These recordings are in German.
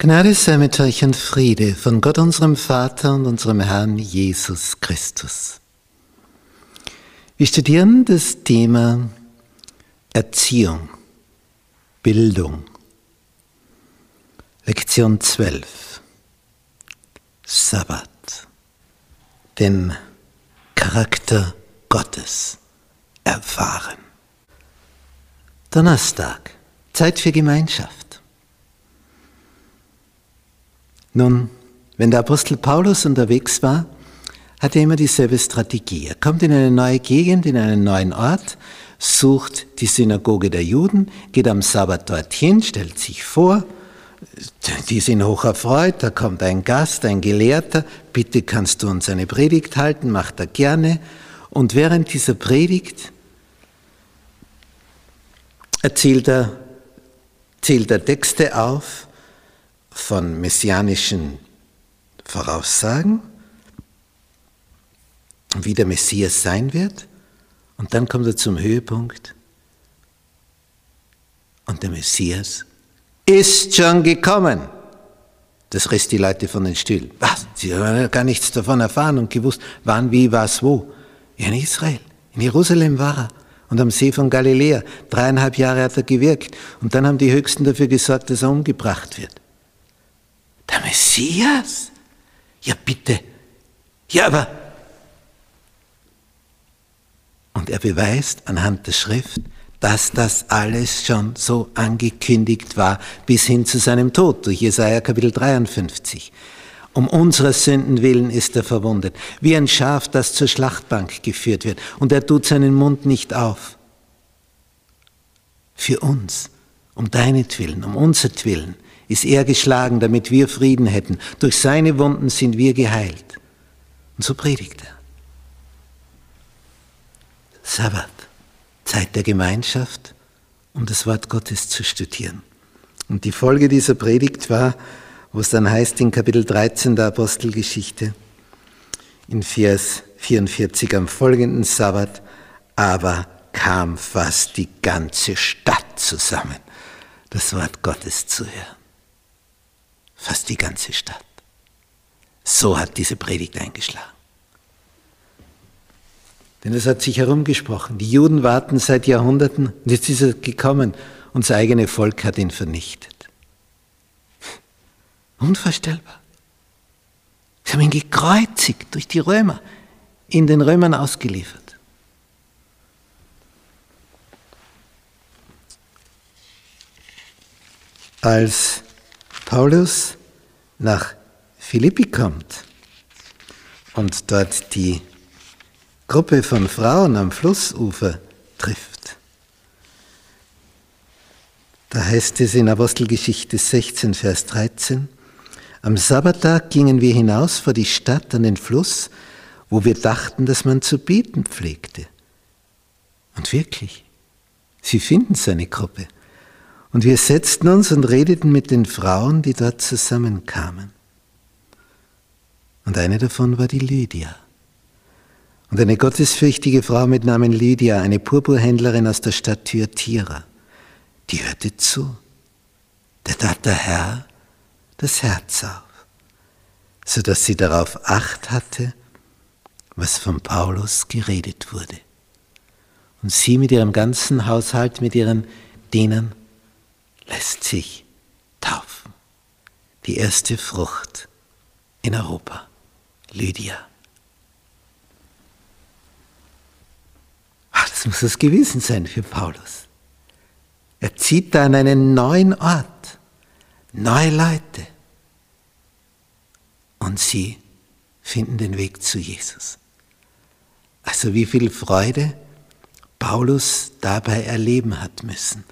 Gnade sei mit euch und Friede von Gott unserem Vater und unserem Herrn Jesus Christus. Wir studieren das Thema Erziehung, Bildung. Lektion 12. Sabbat. Den Charakter Gottes erfahren. Donnerstag. Zeit für Gemeinschaft. Nun, wenn der Apostel Paulus unterwegs war, hat er immer dieselbe Strategie. Er kommt in eine neue Gegend, in einen neuen Ort, sucht die Synagoge der Juden, geht am Sabbat dorthin, stellt sich vor, die sind hoch erfreut, da kommt ein Gast, ein Gelehrter, bitte kannst du uns eine Predigt halten, macht er gerne. Und während dieser Predigt erzählt er, zählt er Texte auf, von messianischen Voraussagen, wie der Messias sein wird. Und dann kommt er zum Höhepunkt. Und der Messias ist schon gekommen. Das riss die Leute von den Stühlen. Was? Sie haben gar nichts davon erfahren und gewusst, wann, wie, was, wo. In Israel. In Jerusalem war er. Und am See von Galiläa. Dreieinhalb Jahre hat er gewirkt. Und dann haben die Höchsten dafür gesorgt, dass er umgebracht wird. Messias? Ja, bitte. Ja, aber. Und er beweist anhand der Schrift, dass das alles schon so angekündigt war bis hin zu seinem Tod durch Jesaja Kapitel 53. Um unserer Sünden willen ist er verwundet, wie ein Schaf, das zur Schlachtbank geführt wird, und er tut seinen Mund nicht auf. Für uns, um deinetwillen, um unsertwillen, ist er geschlagen, damit wir Frieden hätten. Durch seine Wunden sind wir geheilt. Und so predigt er. Sabbat, Zeit der Gemeinschaft, um das Wort Gottes zu studieren. Und die Folge dieser Predigt war, wo es dann heißt in Kapitel 13 der Apostelgeschichte, in Vers 44 am folgenden Sabbat, aber kam fast die ganze Stadt zusammen, das Wort Gottes zu hören fast die ganze Stadt. So hat diese Predigt eingeschlagen. Denn es hat sich herumgesprochen. Die Juden warten seit Jahrhunderten und jetzt ist er gekommen. Unser eigenes Volk hat ihn vernichtet. Unvorstellbar. Sie haben ihn gekreuzigt durch die Römer, in den Römern ausgeliefert. Als Paulus nach Philippi kommt und dort die Gruppe von Frauen am Flussufer trifft, da heißt es in Apostelgeschichte 16, Vers 13, am Sabbattag gingen wir hinaus vor die Stadt an den Fluss, wo wir dachten, dass man zu beten pflegte. Und wirklich, sie finden seine Gruppe. Und wir setzten uns und redeten mit den Frauen, die dort zusammenkamen. Und eine davon war die Lydia. Und eine gottesfürchtige Frau mit Namen Lydia, eine Purpurhändlerin aus der Stadt Thyatira, die hörte zu. Da tat der Herr das Herz auf, sodass sie darauf acht hatte, was von Paulus geredet wurde. Und sie mit ihrem ganzen Haushalt, mit ihren Dienern lässt sich taufen. Die erste Frucht in Europa, Lydia. Ach, das muss das gewesen sein für Paulus. Er zieht da an einen neuen Ort, neue Leute. Und sie finden den Weg zu Jesus. Also wie viel Freude Paulus dabei erleben hat müssen.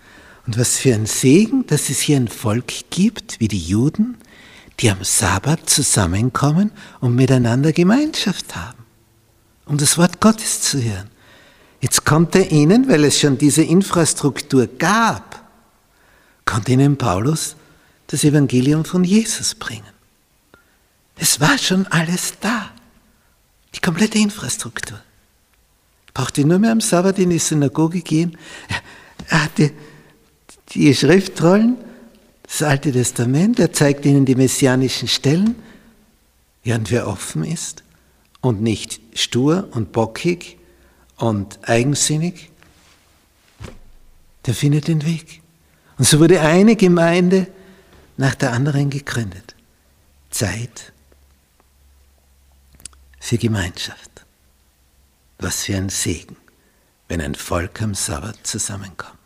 Und was für ein Segen, dass es hier ein Volk gibt, wie die Juden, die am Sabbat zusammenkommen und miteinander Gemeinschaft haben, um das Wort Gottes zu hören. Jetzt konnte ihnen, weil es schon diese Infrastruktur gab, konnte ihnen Paulus das Evangelium von Jesus bringen. Es war schon alles da, die komplette Infrastruktur. Brauchte nur mehr am Sabbat in die Synagoge gehen. Er hatte die Schriftrollen, Das Alte Testament, er zeigt ihnen die messianischen Stellen. Ja, und wer offen ist und nicht stur und bockig und eigensinnig, der findet den Weg. Und so wurde eine Gemeinde nach der anderen gegründet. Zeit für Gemeinschaft. Was für ein Segen, wenn ein Volk am Sabbat zusammenkommt.